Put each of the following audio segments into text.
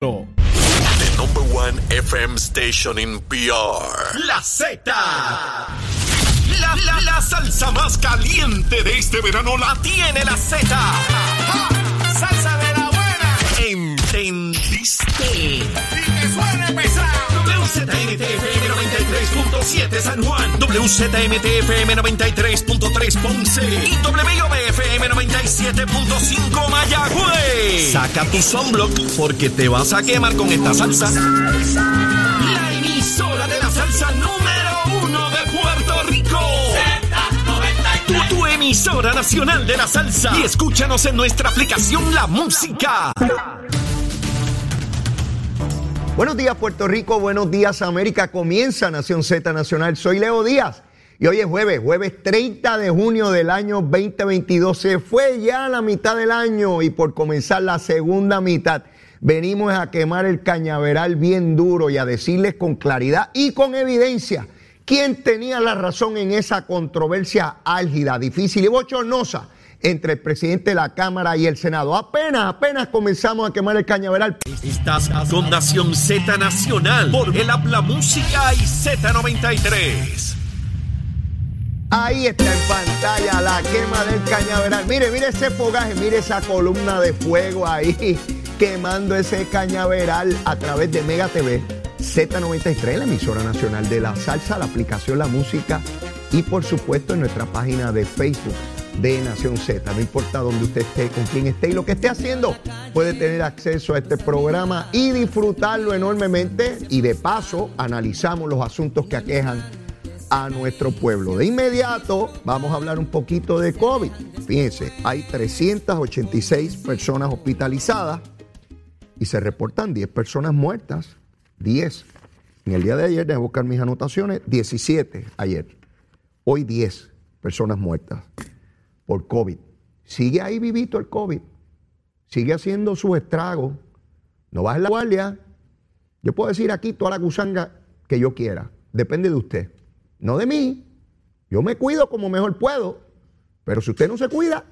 The number one FM station in PR. La Z. La, la, la salsa más caliente de este verano la tiene la Z. Salsa de la buena. ¿Entendiste? Y que suene pesado. WZMTFM 93.7 San Juan. WZMTFM 93.3 Ponce. Y WIOBFM 97.5 Mayagüez. Saca tu sunblock porque te vas a quemar con esta salsa. La emisora de la salsa número uno de Puerto Rico. Tu, tu emisora nacional de la salsa. Y escúchanos en nuestra aplicación La Música. Buenos días Puerto Rico, buenos días América. Comienza Nación Z Nacional. Soy Leo Díaz y hoy es jueves, jueves 30 de junio del año 2022. Se fue ya la mitad del año y por comenzar la segunda mitad venimos a quemar el cañaveral bien duro y a decirles con claridad y con evidencia quién tenía la razón en esa controversia álgida, difícil y bochornosa entre el presidente de la Cámara y el Senado. Apenas, apenas comenzamos a quemar el cañaveral. Estás con Nación Z Nacional por el Habla Música y Z93. Ahí está en pantalla la quema del cañaveral. Mire, mire ese fogaje, mire esa columna de fuego ahí quemando ese cañaveral a través de Mega TV, Z93, la emisora nacional de la salsa, la aplicación La Música y por supuesto en nuestra página de Facebook de Nación Z. No importa dónde usted esté, con quién esté y lo que esté haciendo, puede tener acceso a este programa y disfrutarlo enormemente. Y de paso, analizamos los asuntos que aquejan a nuestro pueblo. De inmediato, vamos a hablar un poquito de COVID. Fíjense, hay 386 personas hospitalizadas y se reportan 10 personas muertas. 10. En el día de ayer, déjame buscar mis anotaciones, 17 ayer. Hoy 10 personas muertas por COVID. Sigue ahí vivito el COVID. Sigue haciendo su estrago. No baje la guardia. Yo puedo decir aquí toda la gusanga que yo quiera. Depende de usted. No de mí. Yo me cuido como mejor puedo. Pero si usted no se cuida,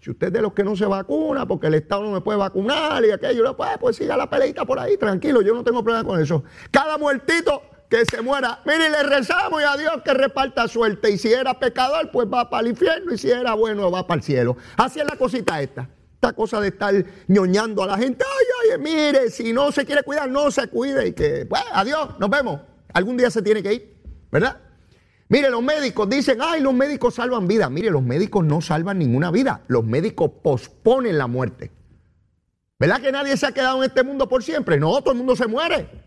si usted es de los que no se vacuna porque el Estado no me puede vacunar y aquello, pues, pues siga la peleita por ahí, tranquilo, yo no tengo problema con eso. Cada muertito que se muera, mire, le rezamos y a Dios que reparta suerte. Y si era pecador, pues va para el infierno. Y si era bueno, va para el cielo. Así es la cosita esta. Esta cosa de estar ñoñando a la gente. Ay, ay, mire, si no se quiere cuidar, no se cuide. Y que, pues, adiós, nos vemos. Algún día se tiene que ir, ¿verdad? Mire, los médicos dicen, ay, los médicos salvan vidas. Mire, los médicos no salvan ninguna vida. Los médicos posponen la muerte. ¿Verdad que nadie se ha quedado en este mundo por siempre? No, todo el mundo se muere.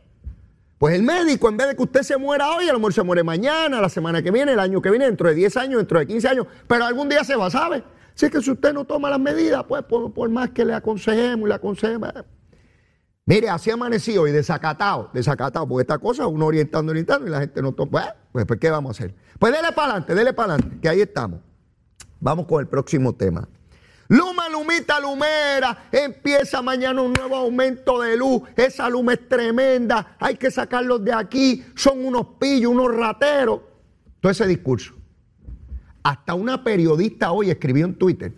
Pues el médico, en vez de que usted se muera hoy, a lo mejor se muere mañana, la semana que viene, el año que viene, dentro de 10 años, dentro de 15 años, pero algún día se va, ¿sabe? Así es que si usted no toma las medidas, pues por, más que le aconsejemos y le aconsejemos. Mire, así amanecido y desacatado, desacatado, porque esta cosa uno orientando, orientando y la gente no toma. Pues, pues, ¿qué vamos a hacer? Pues dele para adelante, dele para adelante, que ahí estamos. Vamos con el próximo tema. Luma, lumita, lumera, empieza mañana un nuevo aumento de luz, esa luma es tremenda, hay que sacarlos de aquí, son unos pillos, unos rateros. Todo ese discurso. Hasta una periodista hoy escribió en Twitter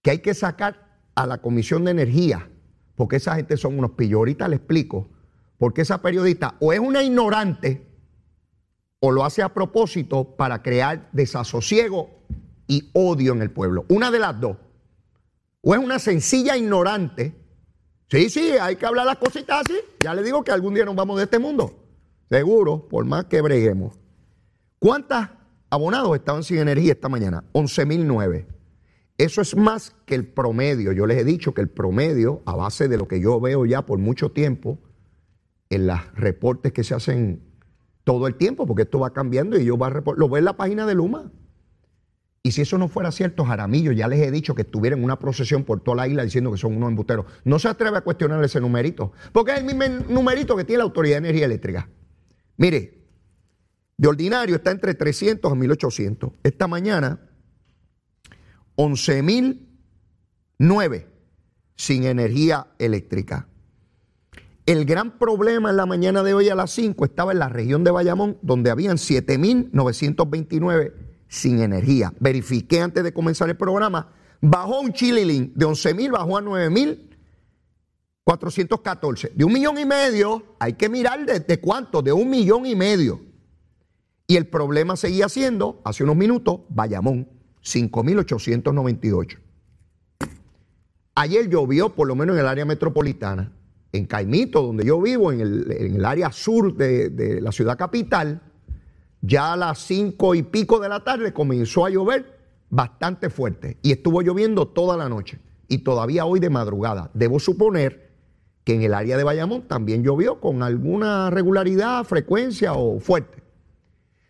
que hay que sacar a la Comisión de Energía, porque esa gente son unos pillos. Ahorita le explico, porque esa periodista o es una ignorante o lo hace a propósito para crear desasosiego y odio en el pueblo. Una de las dos. O es una sencilla ignorante. Sí, sí, hay que hablar las cositas así. Ya le digo que algún día nos vamos de este mundo. Seguro, por más que breguemos. ¿Cuántos abonados estaban sin energía esta mañana? 11.009. Eso es más que el promedio. Yo les he dicho que el promedio, a base de lo que yo veo ya por mucho tiempo, en los reportes que se hacen todo el tiempo, porque esto va cambiando y yo va a lo veo en la página de Luma. Y si eso no fuera cierto, Jaramillo, ya les he dicho que estuvieran en una procesión por toda la isla diciendo que son unos embusteros. No se atreve a cuestionar ese numerito, porque es el mismo numerito que tiene la Autoridad de Energía Eléctrica. Mire, de ordinario está entre 300 a 1800. Esta mañana, 11.009 sin energía eléctrica. El gran problema en la mañana de hoy a las 5 estaba en la región de Bayamón, donde habían 7.929 sin energía. Verifiqué antes de comenzar el programa, bajó un chililín de 11 mil, bajó a 9 mil 414. De un millón y medio, hay que mirar de, de cuánto, de un millón y medio. Y el problema seguía siendo, hace unos minutos, Bayamón, 5.898. Ayer llovió, por lo menos en el área metropolitana, en Caimito, donde yo vivo, en el, área sur de, de, la ciudad capital, ya a las cinco y pico de la tarde comenzó a llover bastante fuerte y estuvo lloviendo toda la noche y todavía hoy de madrugada. Debo suponer que en el área de Bayamón también llovió con alguna regularidad, frecuencia o fuerte.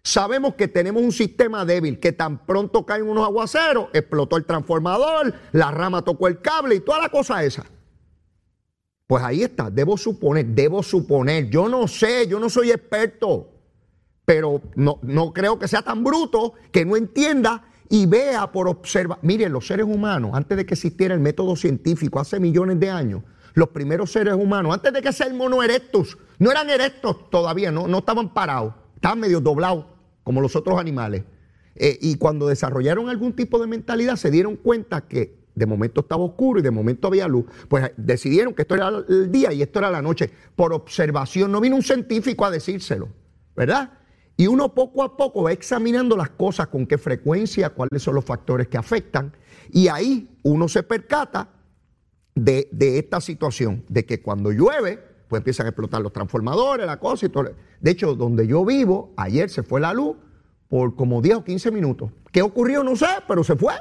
Sabemos que tenemos un sistema débil, que tan pronto caen unos aguaceros, explotó el transformador, la rama tocó el cable y toda la cosa esa. Pues ahí está, debo suponer, debo suponer, yo no sé, yo no soy experto, pero no, no creo que sea tan bruto que no entienda y vea por observar. Miren, los seres humanos, antes de que existiera el método científico, hace millones de años, los primeros seres humanos, antes de que sea el mono erectus, no eran erectos todavía, no, no estaban parados, estaban medio doblados como los otros animales. Eh, y cuando desarrollaron algún tipo de mentalidad, se dieron cuenta que de momento estaba oscuro y de momento había luz, pues eh, decidieron que esto era el día y esto era la noche. Por observación, no vino un científico a decírselo, ¿verdad? Y uno poco a poco va examinando las cosas, con qué frecuencia, cuáles son los factores que afectan. Y ahí uno se percata de, de esta situación, de que cuando llueve, pues empiezan a explotar los transformadores, la cosa y todo. De hecho, donde yo vivo, ayer se fue la luz por como 10 o 15 minutos. ¿Qué ocurrió? No sé, pero se fue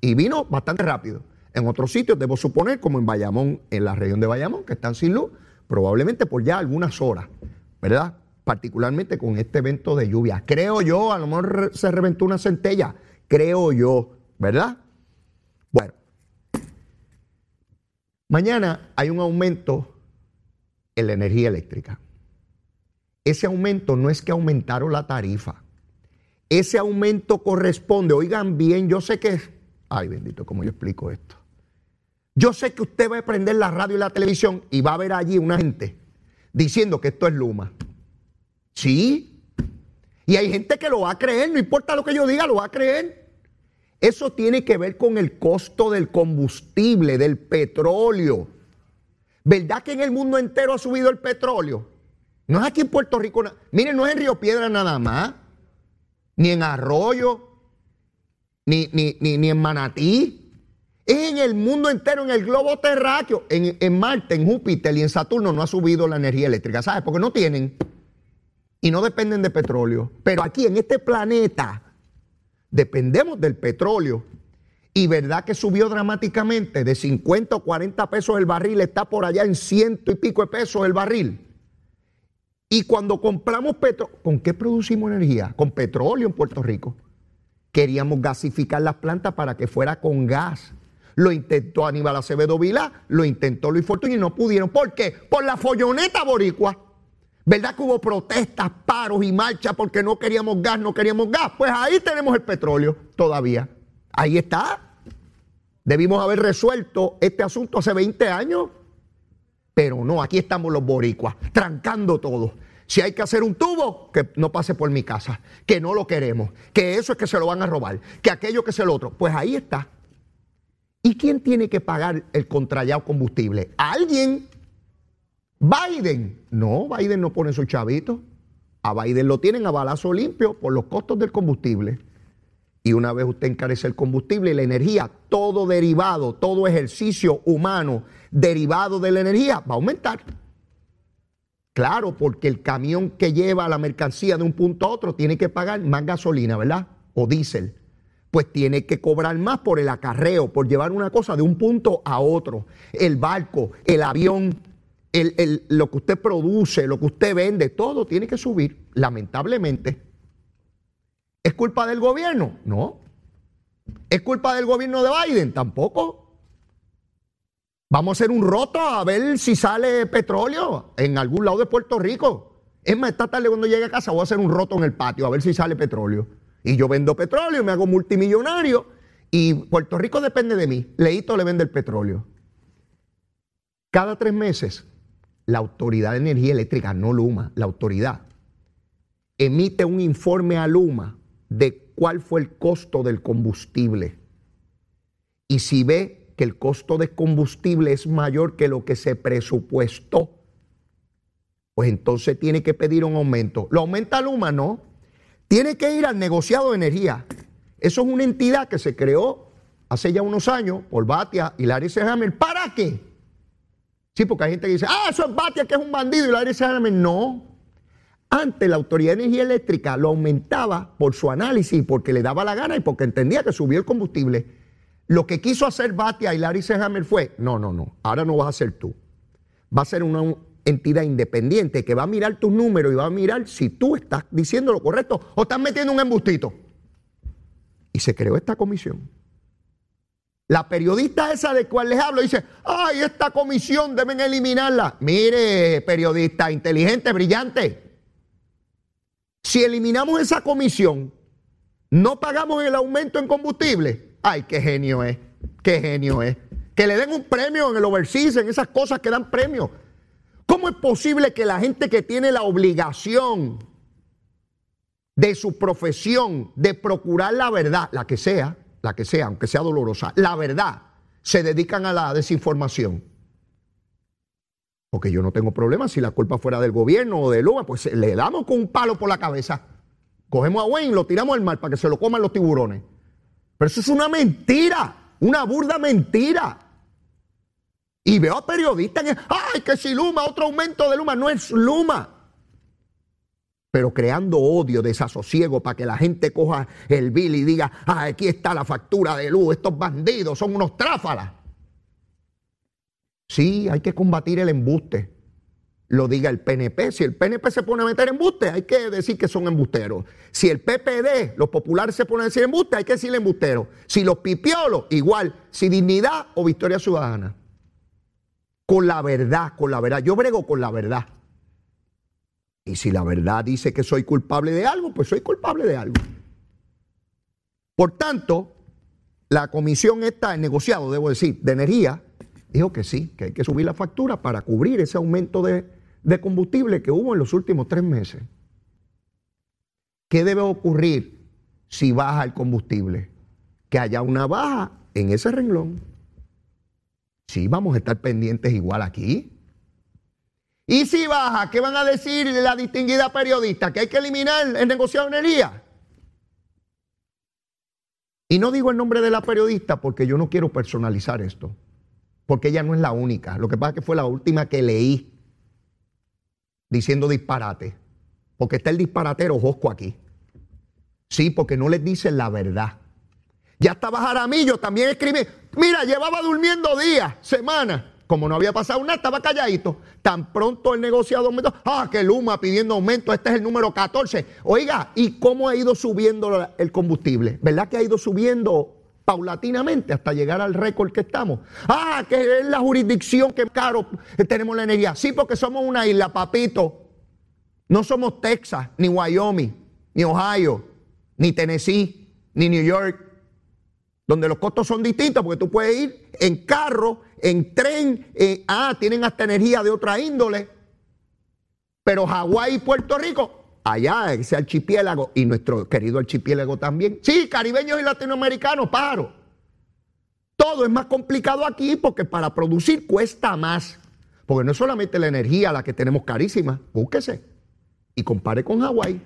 y vino bastante rápido. En otros sitios, debo suponer, como en Bayamón, en la región de Bayamón, que están sin luz, probablemente por ya algunas horas, ¿verdad? Particularmente con este evento de lluvia. Creo yo, a lo mejor se reventó una centella, creo yo, ¿verdad? Bueno, mañana hay un aumento en la energía eléctrica. Ese aumento no es que aumentaron la tarifa. Ese aumento corresponde, oigan bien, yo sé que, ay bendito, ¿cómo yo explico esto? Yo sé que usted va a prender la radio y la televisión y va a ver allí una gente diciendo que esto es Luma. Sí. Y hay gente que lo va a creer, no importa lo que yo diga, lo va a creer. Eso tiene que ver con el costo del combustible, del petróleo. ¿Verdad que en el mundo entero ha subido el petróleo? No es aquí en Puerto Rico. Miren, no es en Río Piedra nada más, ni en Arroyo, ni, ni, en Manatí. Es en el mundo entero, en el globo terráqueo, en, en Marte, en Júpiter y en Saturno no ha subido la energía eléctrica. ¿Sabes? Porque no tienen y no dependen de petróleo. Pero aquí en este planeta dependemos del petróleo y verdad que subió dramáticamente de 50 o 40 pesos el barril, está por allá en ciento y pico de pesos el barril. Y cuando compramos petróleo, ¿con qué producimos energía? Con petróleo en Puerto Rico. Queríamos gasificar las plantas para que fuera con gas. Lo intentó Aníbal Acevedo Vilá, lo intentó Luis Fortuño y no pudieron. ¿Por qué? Por la folloneta boricua. ¿Verdad que hubo protestas, paros y marchas porque no queríamos gas, no queríamos gas? Pues ahí tenemos el petróleo todavía. Ahí está. Debimos haber resuelto este asunto hace 20 años. Pero no, aquí estamos los boricuas, trancando todo. Si hay que hacer un tubo, que no pase por mi casa, que no lo queremos, que eso es que se lo van a robar, que aquello que es el otro. Pues ahí está. ¿Y quién tiene que pagar el contrallado combustible? ¿Alguien? ¿Biden? No, Biden no pone su chavito. A Biden lo tienen a balazo limpio por los costos del combustible. Y una vez usted encarece el combustible y la energía, todo derivado, todo ejercicio humano derivado de la energía va a aumentar. Claro, porque el camión que lleva la mercancía de un punto a otro tiene que pagar más gasolina, ¿verdad? O diésel. Pues tiene que cobrar más por el acarreo, por llevar una cosa de un punto a otro. El barco, el avión, lo que usted produce, lo que usted vende, todo tiene que subir, lamentablemente. ¿Es culpa del gobierno? No. ¿Es culpa del gobierno de Biden? Tampoco. Vamos a hacer un roto a ver si sale petróleo en algún lado de Puerto Rico. Es más, esta tarde cuando llegue a casa voy a hacer un roto en el patio a ver si sale petróleo. Y yo vendo petróleo, me hago multimillonario y Puerto Rico depende de mí. Leito le vende el petróleo. Cada tres meses, la Autoridad de Energía Eléctrica, no Luma, la autoridad, emite un informe a Luma de cuál fue el costo del combustible. Y si ve que el costo de combustible es mayor que lo que se presupuestó, pues entonces tiene que pedir un aumento. ¿Lo aumenta Luma? No. Tiene que ir al negociado de energía. Eso es una entidad que se creó hace ya unos años por Batia y Larry Hammer. ¿Para qué? Sí, porque hay gente que dice, ah, eso es Batia, que es un bandido, y Larry Hammer. No. Antes la Autoridad de Energía Eléctrica lo aumentaba por su análisis, porque le daba la gana y porque entendía que subió el combustible. Lo que quiso hacer Batia y Larry Hammer fue, no, no, no, ahora no vas a ser tú. Va a ser una entidad independiente que va a mirar tus números y va a mirar si tú estás diciendo lo correcto o estás metiendo un embustito. Y se creó esta comisión. La periodista esa de cual les hablo dice, ay, esta comisión deben eliminarla. Mire, periodista inteligente, brillante, si eliminamos esa comisión, no pagamos el aumento en combustible. Ay, qué genio es, qué genio es. Que le den un premio en el overseas, en esas cosas que dan premio. ¿Cómo es posible que la gente que tiene la obligación de su profesión de procurar la verdad, la que sea, la que sea, aunque sea dolorosa, la verdad, se dedican a la desinformación? Porque yo no tengo problema si la culpa fuera del gobierno o de Luma, pues le damos con un palo por la cabeza. Cogemos a Wayne, lo tiramos al mar para que se lo coman los tiburones. Pero eso es una mentira, una burda mentira. Y veo a periodistas que, ay, que si Luma, otro aumento de Luma, no es Luma. Pero creando odio, desasosiego para que la gente coja el bill y diga, ah, aquí está la factura de luz, estos bandidos son unos tráfalas. Sí, hay que combatir el embuste. Lo diga el PNP. Si el PNP se pone a meter embuste, hay que decir que son embusteros. Si el PPD, los populares se ponen a decir embuste, hay que decir embusteros. Si los pipiolos, igual. Si dignidad o victoria ciudadana. Con la verdad, con la verdad. Yo brego con la verdad. Y si la verdad dice que soy culpable de algo, pues soy culpable de algo. Por tanto, la comisión está en negociado, debo decir, de energía Dijo que sí, que hay que subir la factura para cubrir ese aumento de, combustible que hubo en los últimos tres meses. ¿Qué debe ocurrir si baja el combustible? Que haya una baja en ese renglón. Sí, vamos a estar pendientes igual aquí. Y si baja, ¿qué van a decir la distinguida periodista? Que hay que eliminar el negociado de energía. Y no digo el nombre de la periodista porque yo no quiero personalizar esto porque ella no es la única. Lo que pasa es que fue la última que leí diciendo disparate, porque está el disparatero Josco aquí. Sí, porque no les dicen la verdad. Ya estaba Jaramillo, también escribe, mira, llevaba durmiendo días, semanas. Como no había pasado nada, estaba calladito. Tan pronto el negociado aumentó. Ah, que Luma pidiendo aumento, este es el número 14. Oiga, ¿y cómo ha ido subiendo el combustible? ¿Verdad que ha ido subiendo paulatinamente hasta llegar al récord que estamos. Ah, que es la jurisdicción que caro tenemos la energía. Sí, porque somos una isla, papito. No somos Texas, ni Wyoming, ni Ohio, ni Tennessee, ni New York, donde los costos son distintos, porque tú puedes ir en carro, en tren, eh, ah, tienen hasta energía de otra índole. Pero Hawái y Puerto Rico allá, ese archipiélago, y nuestro querido archipiélago también. Sí, caribeños y latinoamericanos, paro. Todo es más complicado aquí porque para producir cuesta más. Porque no es solamente la energía la que tenemos carísima, búsquese y compare con Hawái.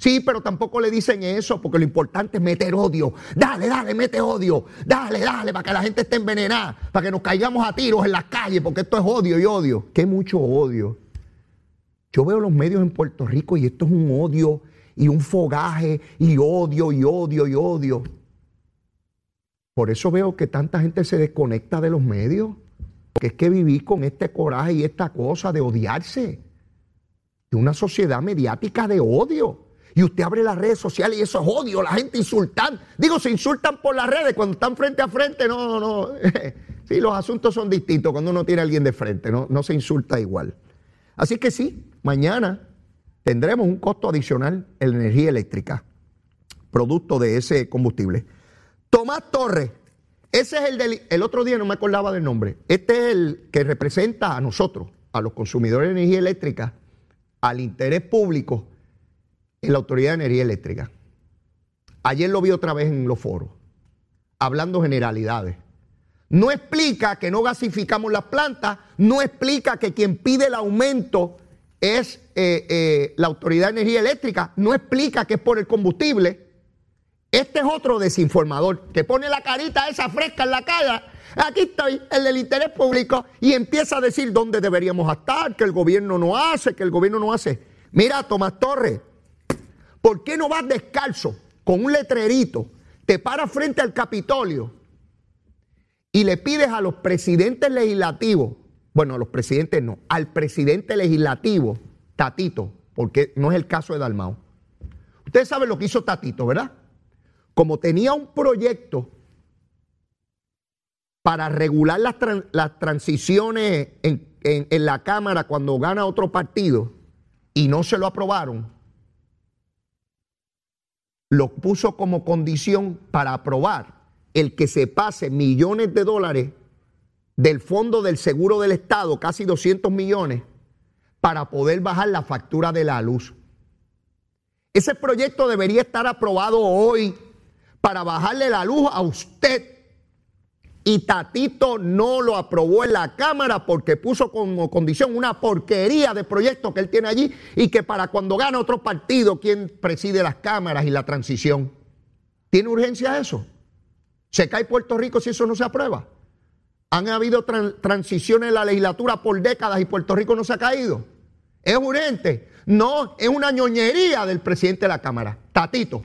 Sí, pero tampoco le dicen eso porque lo importante es meter odio. Dale, dale, mete odio. Dale, dale, para que la gente esté envenenada, para que nos caigamos a tiros en las calles, porque esto es odio y odio. Qué mucho odio. Yo veo los medios en Puerto Rico y esto es un odio y un fogaje y odio y odio y odio. Por eso veo que tanta gente se desconecta de los medios. Porque es que vivir con este coraje y esta cosa de odiarse. De una sociedad mediática de odio. Y usted abre las redes sociales y eso es odio, la gente insultan. Digo, se insultan por las redes cuando están frente a frente. No, no, no. sí, los asuntos son distintos cuando uno tiene a alguien de frente, no, no se insulta igual. Así que sí, mañana tendremos un costo adicional en energía eléctrica, producto de ese combustible. Tomás Torres, ese es el del, el otro día no me acordaba del nombre, este es el que representa a nosotros, a los consumidores de energía eléctrica, al interés público en la Autoridad de Energía Eléctrica. Ayer lo vi otra vez en los foros, hablando generalidades. no explica que no gasificamos las plantas, no explica que quien pide el aumento es eh, eh, la Autoridad de Energía Eléctrica, no explica que es por el combustible. Este es otro desinformador que pone la carita esa fresca en la cara. Aquí estoy, el del interés público, y empieza a decir dónde deberíamos estar, que el gobierno no hace, que el gobierno no hace. Mira, Tomás Torres, ¿por qué no vas descalzo con un letrerito, te paras frente al Capitolio y le pides a los presidentes legislativos, bueno, a los presidentes no, al presidente legislativo, Tatito, porque no es el caso de Dalmao. Ustedes saben lo que hizo Tatito, ¿verdad? Como tenía un proyecto para regular las, transiciones en, en la Cámara cuando gana otro partido y no se lo aprobaron, lo puso como condición para aprobar el que se pase millones de dólares del fondo del seguro del Estado, casi 200 millones, para poder bajar la factura de la luz. Ese proyecto debería estar aprobado hoy para bajarle la luz a usted. Y Tatito no lo aprobó en la Cámara porque puso como condición una porquería de proyecto que él tiene allí y que para cuando gane otro partido, quien preside las cámaras y la transición. ¿Tiene urgencia eso? ¿Se cae Puerto Rico si eso no se aprueba? Han habido transiciones en la legislatura por décadas y Puerto Rico no se ha caído. ¿Es urgente? No, es una ñoñería del presidente de la Cámara, Tatito,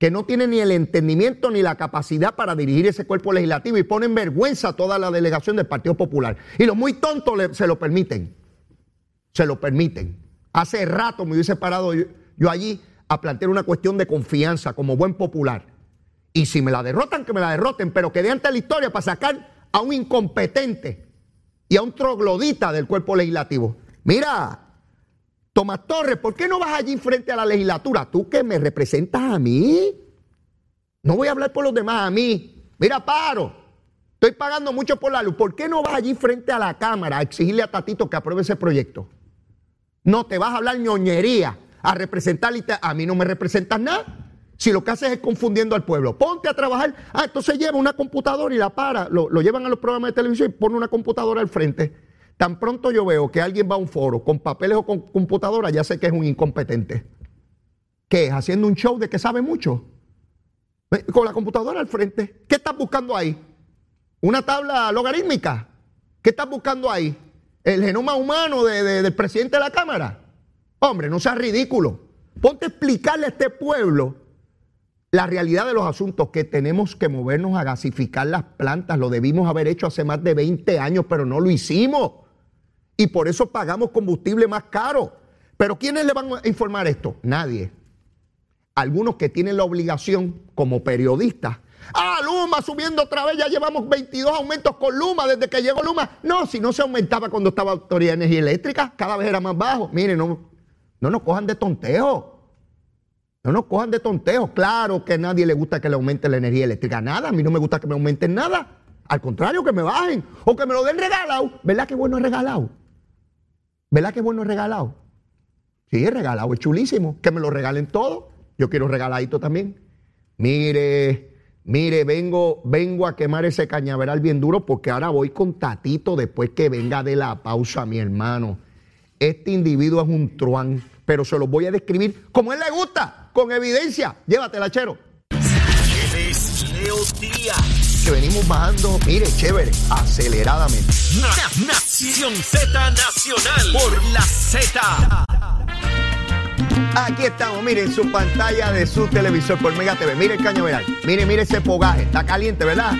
que no tiene ni el entendimiento ni la capacidad para dirigir ese cuerpo legislativo y pone en vergüenza a toda la delegación del Partido Popular. Y los muy tontos se lo permiten. Se lo permiten. Hace rato me hubiese parado yo allí a plantear una cuestión de confianza como buen popular. Y si me la derrotan, que me la derroten, pero que de ante la historia para sacar a un incompetente y a un troglodita del cuerpo legislativo. Mira, Tomás Torres, ¿por qué no vas allí frente a la legislatura? Tú que me representas a mí. No voy a hablar por los demás, a mí. Mira, paro. Estoy pagando mucho por la luz. ¿Por qué no vas allí frente a la Cámara a exigirle a Tatito que apruebe ese proyecto? No, te vas a hablar ñoñería, a representar. A mí no me representas nada. Si lo que haces es confundiendo al pueblo, ponte a trabajar. Ah, entonces lleva una computadora y la para. Lo, llevan a los programas de televisión y pone una computadora al frente. Tan pronto yo veo que alguien va a un foro con papeles o con computadora, ya sé que es un incompetente. ¿Qué es? Haciendo un show de que sabe mucho. Con la computadora al frente. ¿Qué estás buscando ahí? ¿Una tabla logarítmica? ¿Qué estás buscando ahí? ¿El genoma humano del presidente de la Cámara? Hombre, no seas ridículo. Ponte a explicarle a este pueblo la realidad de los asuntos que tenemos que movernos a gasificar las plantas, lo debimos haber hecho hace más de 20 años, pero no lo hicimos. Y por eso pagamos combustible más caro. Pero ¿quiénes le van a informar esto? Nadie. Algunos que tienen la obligación como periodistas. Ah, Luma subiendo otra vez, ya llevamos 22 aumentos con Luma desde que llegó Luma. No, si no se aumentaba cuando estaba Autoridad de Energía Eléctrica, cada vez era más bajo. Miren, no, no nos cojan de tonteo. No nos cojan de tonteos. Claro que a nadie le gusta que le aumente la energía eléctrica. Nada, a mí no me gusta que me aumenten nada. Al contrario, que me bajen o que me lo den regalado. ¿Verdad que bueno es regalado? ¿Verdad que bueno es regalado? Sí, es regalado, es chulísimo. Que me lo regalen todo. Yo quiero regaladito también. Mire, mire, vengo, vengo a quemar ese cañaveral bien duro porque ahora voy con Tatito después que venga de la pausa, mi hermano. Este individuo es un truán, pero se lo voy a describir como él le gusta con evidencia. Llévatela, chero. Que venimos bajando, mire, chévere, aceleradamente. Nación Z Nacional por la Z. Aquí estamos, miren su pantalla de su televisor por Mega TV. Mire el cañaveral. Mire, mire ese fogaje. Está caliente, ¿verdad?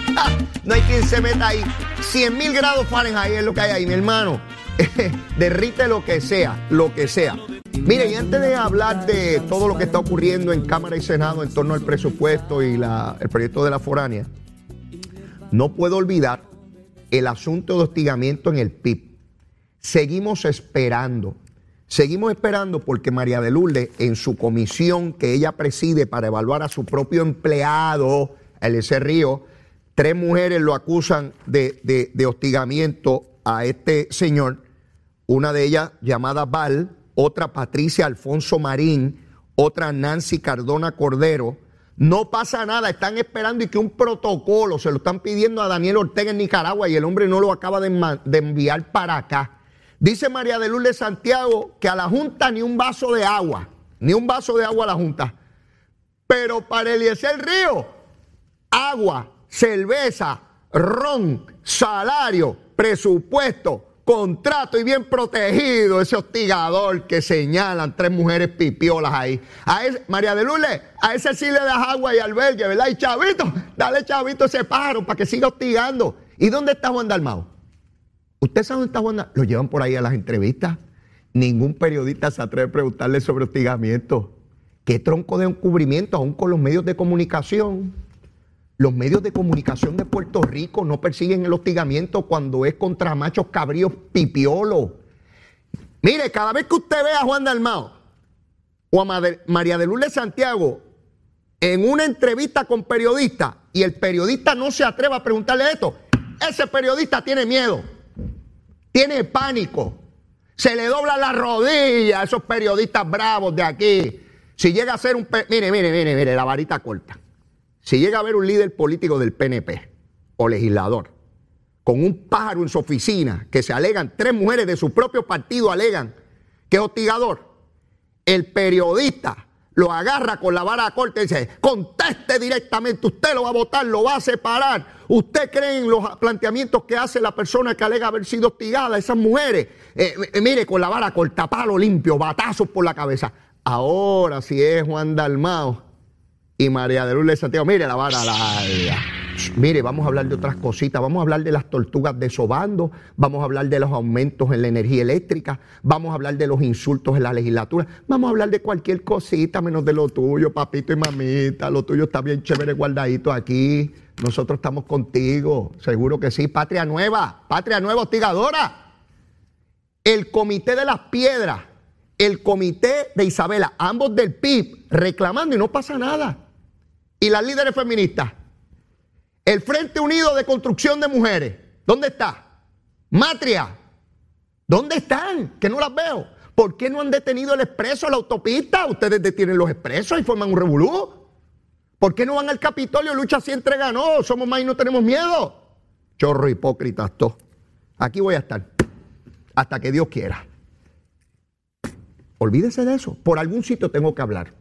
No hay quien se meta ahí. 100 mil grados Fahrenheit es lo que hay ahí, mi hermano. Derrite lo que sea, lo que sea. Mire, y antes de hablar de todo lo que está ocurriendo en Cámara y Senado en torno al presupuesto y el proyecto de la foránea, no puedo olvidar el asunto de hostigamiento en el PIB. Seguimos esperando, seguimos esperando porque María de Lourdes, en su comisión que ella preside para evaluar a su propio empleado, ese Río, tres mujeres lo acusan de, de hostigamiento a este señor, una de ellas llamada Val, otra Patricia Alfonso Marín, otra Nancy Cardona Cordero, No pasa nada, están esperando y que un protocolo se lo están pidiendo a Daniel Ortega en Nicaragua y el hombre no lo acaba de, enviar para acá. Dice María de Luz de Santiago que a la Junta ni un vaso de agua, ni un vaso de agua a la Junta. Pero para Eliezer Río, agua, cerveza, ron, salario, presupuesto, contrato y bien protegido, ese hostigador que señalan tres mujeres pipiolas ahí. A María de Lule, a ese sí le das agua y albergue, ¿verdad? Y chavito, dale chavito ese pájaro para que siga hostigando. ¿Y dónde está Juan Dalmao? ¿Usted sabe dónde está Juan Dalmao? Lo llevan por ahí a las entrevistas. Ningún periodista se atreve a preguntarle sobre hostigamiento. ¿Qué tronco de encubrimiento aún con los medios de comunicación? Los medios de comunicación de Puerto Rico no persiguen el hostigamiento cuando es contra machos cabríos pipiolo. Mire, cada vez que usted ve a Juan Dalmao o a María de Lourdes Santiago en una entrevista con periodistas y el periodista no se atreva a preguntarle esto, ese periodista tiene miedo, tiene pánico, se le dobla la rodilla a esos periodistas bravos de aquí. Si llega a ser un... Mire, mire, mire, mire, la varita corta. Si llega a haber un líder político del PNP o legislador con un pájaro en su oficina que se alegan, tres mujeres de su propio partido alegan que es hostigador, el periodista lo agarra con la vara corta y dice, conteste directamente, usted lo va a votar, lo va a separar. ¿Usted cree en los planteamientos que hace la persona que alega haber sido hostigada, esas mujeres? Eh, eh, mire, con la vara corta, palo limpio, batazos por la cabeza. Ahora, si es Juan Dalmao, y María de Lourdes Santiago, mire la vara. Mire, vamos a hablar de otras cositas, vamos a hablar de las tortugas desobando, vamos a hablar de los aumentos en la energía eléctrica, vamos a hablar de los insultos en la legislatura, vamos a hablar de cualquier cosita menos de lo tuyo, papito y mamita, lo tuyo está bien chévere guardadito aquí, nosotros estamos contigo, seguro que sí, patria nueva, patria nueva hostigadora. El comité de las piedras, el comité de Isabela, ambos del PIB, reclamando y no pasa nada y las líderes feministas. El Frente Unido de Construcción de Mujeres, ¿dónde está? Matria, ¿dónde están? Que no las veo. ¿Por qué no han detenido el expreso, la autopista? Ustedes detienen los expresos y forman un revolú. ¿Por qué no van al Capitolio? Lucha si entrega, no, somos más y no tenemos miedo. Chorro hipócritas, todos. Aquí voy a estar hasta que Dios quiera. Olvídese de eso. Por algún sitio tengo que hablar.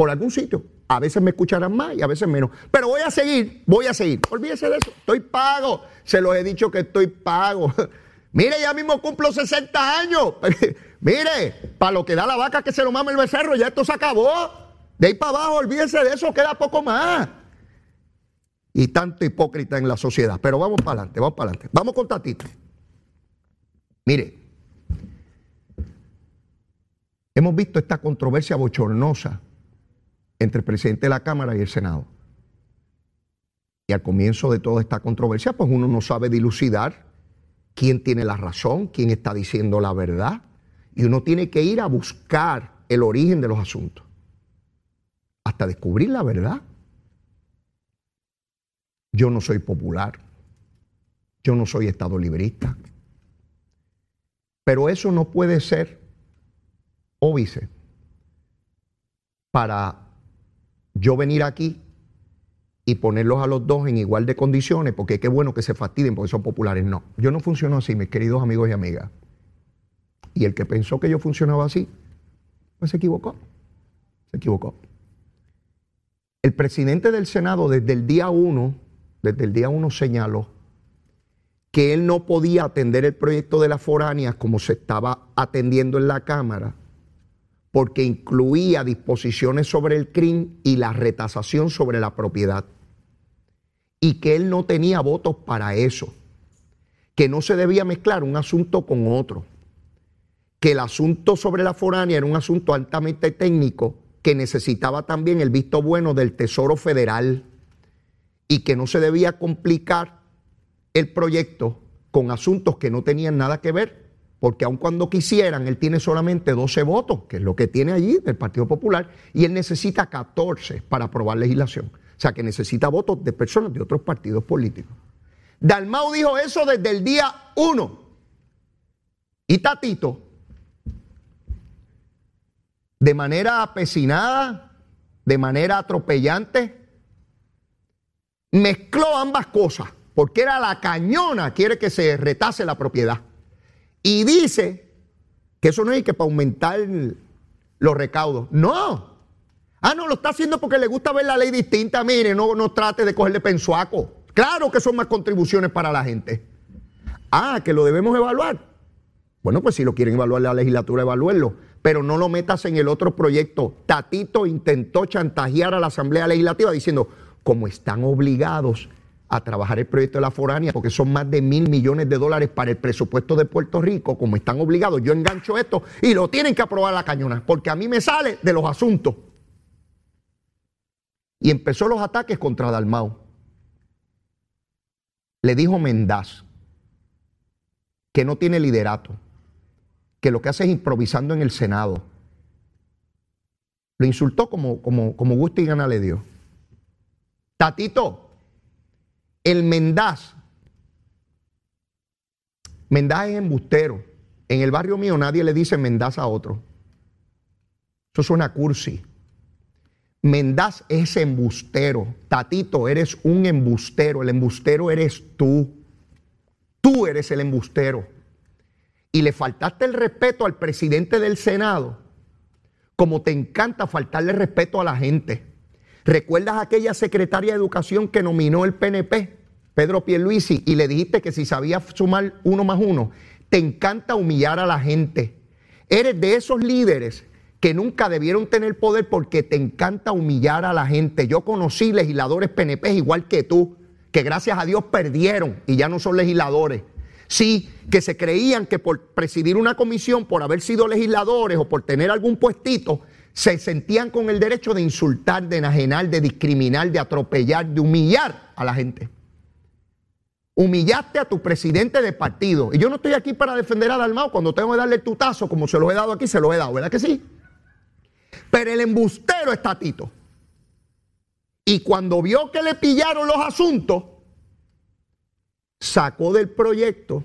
Por algún sitio. A veces me escucharán más y a veces menos. Pero voy a seguir, voy a seguir. Olvídese de eso. Estoy pago. Se los he dicho que estoy pago. Mire, ya mismo cumplo 60 años. Mire, para lo que da la vaca que se lo mame el becerro, ya esto se acabó. De ahí para abajo, olvídese de eso, queda poco más. Y tanto hipócrita en la sociedad. Pero vamos para adelante, vamos para adelante. Vamos con Tatito. Mire, hemos visto esta controversia bochornosa entre el presidente de la Cámara y el Senado. Y al comienzo de toda esta controversia, pues uno no sabe dilucidar quién tiene la razón, quién está diciendo la verdad. Y uno tiene que ir a buscar el origen de los asuntos, hasta descubrir la verdad. Yo no soy popular, yo no soy estado librista, pero eso no puede ser óbice para yo venir aquí y ponerlos a los dos en igual de condiciones, porque qué bueno que se fastidien porque son populares. No, yo no funciono así, mis queridos amigos y amigas. Y el que pensó que yo funcionaba así, pues se equivocó. Se equivocó. El presidente del Senado desde el día uno, desde el día uno señaló que él no podía atender el proyecto de las foráneas como se estaba atendiendo en la Cámara, porque incluía disposiciones sobre el crimen y la retasación sobre la propiedad. Y que él no tenía votos para eso. Que no se debía mezclar un asunto con otro. Que el asunto sobre la foránea era un asunto altamente técnico que necesitaba también el visto bueno del Tesoro Federal. Y que no se debía complicar el proyecto con asuntos que no tenían nada que ver porque aun cuando quisieran, él tiene solamente 12 votos, que es lo que tiene allí del Partido Popular, y él necesita 14 para aprobar legislación. O sea que necesita votos de personas de otros partidos políticos. Dalmau dijo eso desde el día 1. Y Tatito, de manera apesinada, de manera atropellante, mezcló ambas cosas, porque era la cañona, quiere que se retase la propiedad. Y dice que eso no es que para aumentar los recaudos. No. Ah, no, lo está haciendo porque le gusta ver la ley distinta. Mire, no, no trate de cogerle pensuaco. Claro que son más contribuciones para la gente. Ah, que lo debemos evaluar. Bueno, pues si lo quieren evaluar la legislatura, evalúenlo. Pero no lo metas en el otro proyecto. Tatito intentó chantajear a la Asamblea Legislativa diciendo, como están obligados a trabajar el proyecto de la foránea, porque son más de mil millones de dólares para el presupuesto de Puerto Rico, como están obligados, yo engancho esto y lo tienen que aprobar la cañona, porque a mí me sale de los asuntos. Y empezó los ataques contra Dalmau. Le dijo Mendaz que no tiene liderato, que lo que hace es improvisando en el Senado. Lo insultó como, como, como gusto y gana le dio. Tatito, el Mendaz. Mendaz es embustero. En el barrio mío nadie le dice Mendaz a otro. Eso suena cursi. Mendaz es embustero. Tatito, eres un embustero. El embustero eres tú. Tú eres el embustero. Y le faltaste el respeto al presidente del Senado, como te encanta faltarle respeto a la gente. ¿Recuerdas aquella secretaria de Educación que nominó el PNP, Pedro Pierluisi, y le dijiste que si sabía sumar uno más uno? Te encanta humillar a la gente. Eres de esos líderes que nunca debieron tener poder porque te encanta humillar a la gente. Yo conocí legisladores PNP igual que tú, que gracias a Dios perdieron y ya no son legisladores. Sí, que se creían que por presidir una comisión, por haber sido legisladores o por tener algún puestito, se sentían con el derecho de insultar, de enajenar, de discriminar, de atropellar, de humillar a la gente. Humillaste a tu presidente de partido. Y yo no estoy aquí para defender a Dalmao. Cuando tengo que darle el tutazo, como se lo he dado aquí, se lo he dado, ¿verdad que sí? Pero el embustero es Tatito. Y cuando vio que le pillaron los asuntos, sacó del proyecto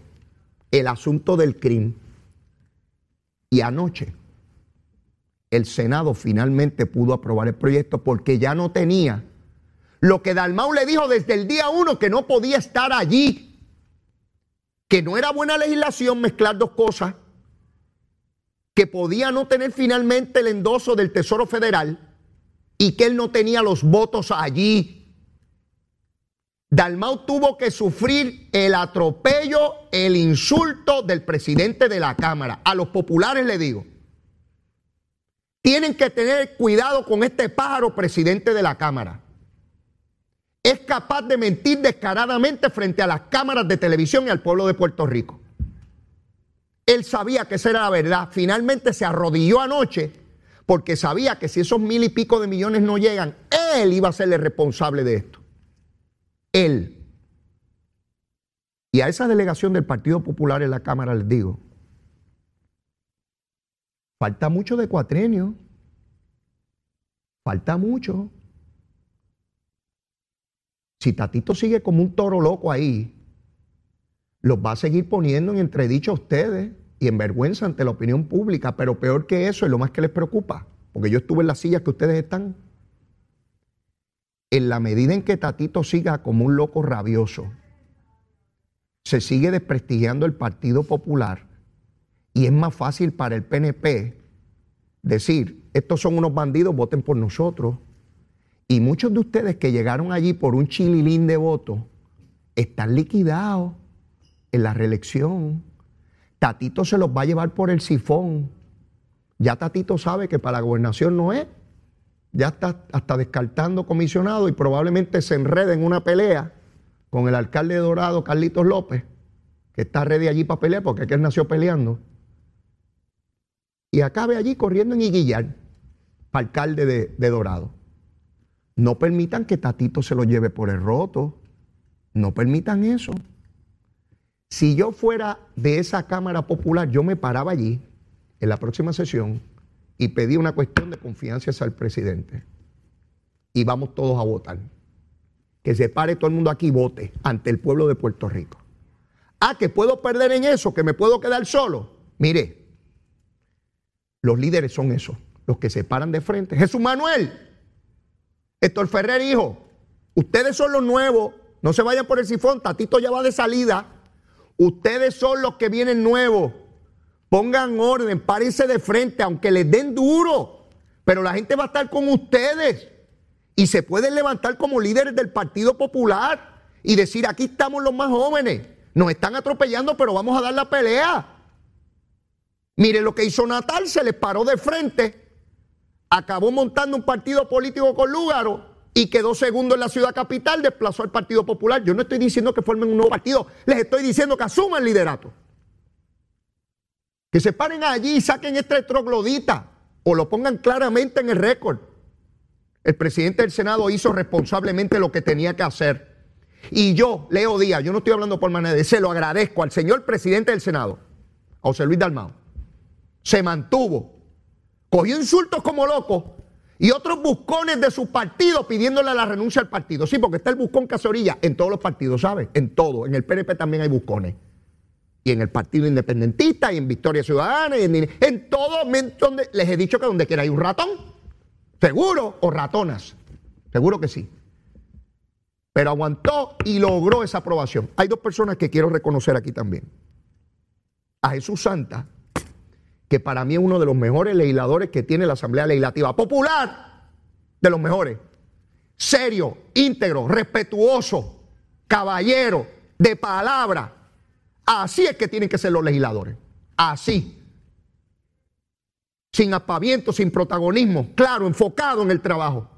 el asunto del crimen. Y anoche el Senado finalmente pudo aprobar el proyecto porque ya no tenía lo que Dalmau le dijo desde el día uno que no podía estar allí, que no era buena legislación mezclar dos cosas, que podía no tener finalmente el endoso del Tesoro Federal y que él no tenía los votos allí. Dalmau tuvo que sufrir el atropello, el insulto del presidente de la Cámara. A los populares le digo, tienen que tener cuidado con este pájaro presidente de la Cámara. Es capaz de mentir descaradamente frente a las cámaras de televisión y al pueblo de Puerto Rico. Él sabía que esa era la verdad. Finalmente se arrodilló anoche porque sabía que si esos mil y pico de millones no llegan, él iba a ser el responsable de esto. Él. Y a esa delegación del Partido Popular en la Cámara les digo, Falta mucho de cuatrenio. Falta mucho. Si Tatito sigue como un toro loco ahí, los va a seguir poniendo en entredicho a ustedes y en vergüenza ante la opinión pública. Pero peor que eso es lo más que les preocupa, porque yo estuve en las sillas que ustedes están. En la medida en que Tatito siga como un loco rabioso, se sigue desprestigiando el Partido Popular y es más fácil para el PNP decir, estos son unos bandidos, voten por nosotros. Y muchos de ustedes que llegaron allí por un chililín de votos están liquidados en la reelección. Tatito se los va a llevar por el sifón. Ya Tatito sabe que para la gobernación no es. Ya está hasta descartando comisionado y probablemente se enrede en una pelea con el alcalde de Dorado, Carlitos López, que está ready allí para pelear porque él nació peleando y acabe allí corriendo en Iguillar, alcalde de, Dorado. No permitan que Tatito se lo lleve por el roto. No permitan eso. Si yo fuera de esa Cámara Popular, yo me paraba allí en la próxima sesión y pedía una cuestión de confianza al presidente. Y vamos todos a votar. Que se pare todo el mundo aquí y vote ante el pueblo de Puerto Rico. Ah, que puedo perder en eso, que me puedo quedar solo. Mire, los líderes son esos, los que se paran de frente. Jesús Manuel, Héctor Ferrer, hijo, ustedes son los nuevos, no se vayan por el sifón, Tatito ya va de salida. Ustedes son los que vienen nuevos. Pongan orden, párense de frente, aunque les den duro. Pero la gente va a estar con ustedes. Y se pueden levantar como líderes del Partido Popular y decir, aquí estamos los más jóvenes. Nos están atropellando, pero vamos a dar la pelea. Mire lo que hizo Natal, se les paró de frente, acabó montando un partido político con Lúgaro y quedó segundo en la ciudad capital, desplazó al Partido Popular. Yo no estoy diciendo que formen un nuevo partido, les estoy diciendo que asuman liderato. Que se paren allí y saquen este troglodita o lo pongan claramente en el récord. El presidente del Senado hizo responsablemente lo que tenía que hacer. Y yo, Leo Díaz, yo no estoy hablando por manera de se lo agradezco al señor presidente del Senado, a José Luis Dalmao. Se mantuvo, cogió insultos como loco, y otros buscones de su partido pidiéndole la renuncia al partido. Sí, porque está el buscón casorilla en todos los partidos, ¿sabes? En todo. En el PNP también hay buscones. Y en el Partido Independentista, y en Victoria Ciudadana, y en, en todo donde les he dicho que donde quiera hay un ratón. Seguro, o ratonas. Seguro que sí. Pero aguantó y logró esa aprobación. Hay dos personas que quiero reconocer aquí también. A Jesús Santa que para mí es uno de los mejores legisladores que tiene la Asamblea Legislativa. Popular, de los mejores. Serio, íntegro, respetuoso, caballero, de palabra. Así es que tienen que ser los legisladores. Así. Sin apaviento, sin protagonismo, claro, enfocado en el trabajo.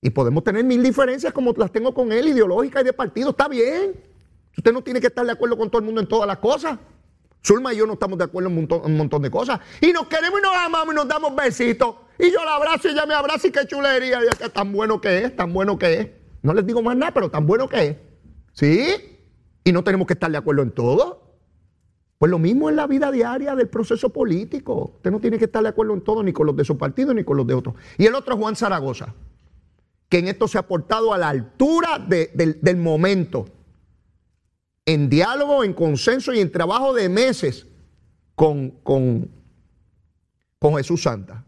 Y podemos tener mil diferencias como las tengo con él, ideológicas y de partido. Está bien. Usted no tiene que estar de acuerdo con todo el mundo en todas las cosas. Zulma y yo no estamos de acuerdo en un montón, de cosas. Y nos queremos y nos amamos y nos damos besitos. Y yo la abrazo y ella me abraza y qué chulería. Y tan bueno que es, tan bueno que es. No les digo más nada, pero tan bueno que es. ¿Sí? Y no tenemos que estar de acuerdo en todo. Pues lo mismo en la vida diaria del proceso político. Usted no tiene que estar de acuerdo en todo, ni con los de su partido, ni con los de otros. Y el otro es Juan Zaragoza, que en esto se ha portado a la altura del momento en diálogo, en consenso y en trabajo de meses con, Jesús Santa.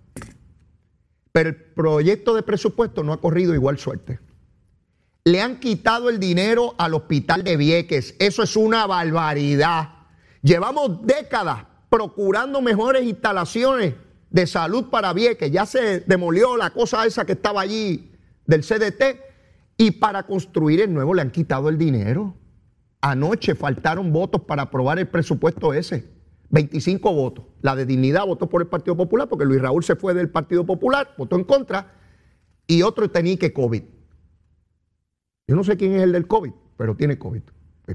Pero el proyecto de presupuesto no ha corrido igual suerte. Le han quitado el dinero al hospital de Vieques. Eso es una barbaridad. Llevamos décadas procurando mejores instalaciones de salud para Vieques. Ya se demolió la cosa esa que estaba allí del CDT. Y para construir el nuevo le han quitado el dinero. Anoche faltaron votos para aprobar el presupuesto ese. 25 votos. La de dignidad votó por el Partido Popular porque Luis Raúl se fue del Partido Popular, votó en contra. Y otro tenía que COVID. Yo no sé quién es el del COVID, pero tiene COVID.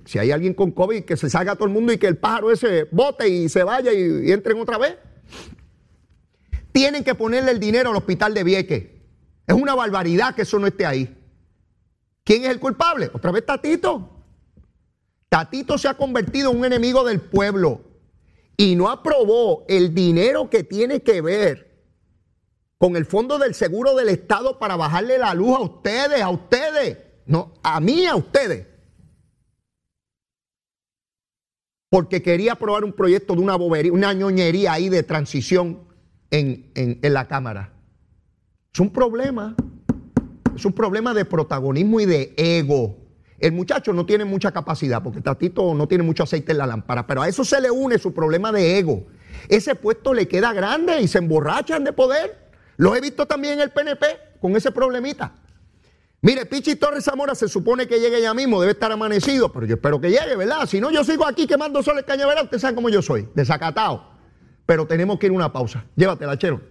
Si hay alguien con COVID, que se salga todo el mundo y que el pájaro ese vote y se vaya y, y entren otra vez. Tienen que ponerle el dinero al hospital de Vieques. Es una barbaridad que eso no esté ahí. ¿Quién es el culpable? Otra vez Tatito. Tatito se ha convertido en un enemigo del pueblo y no aprobó el dinero que tiene que ver con el fondo del seguro del Estado para bajarle la luz a ustedes, a ustedes, no, a mí, a ustedes. Porque quería aprobar un proyecto de una bobería, una ñoñería ahí de transición en, en la Cámara. Es un problema, es un problema de protagonismo y de ego. El muchacho no tiene mucha capacidad porque Tatito no tiene mucho aceite en la lámpara, pero a eso se le une su problema de ego. Ese puesto le queda grande y se emborrachan de poder. Lo he visto también en el PNP con ese problemita. Mire, Pichi Torres Zamora se supone que llegue ya mismo, debe estar amanecido, pero yo espero que llegue, ¿verdad? Si no, yo sigo aquí quemando sol el cañaveral, usted sabe cómo yo soy, desacatado. Pero tenemos que ir a una pausa. Llévatela, chero.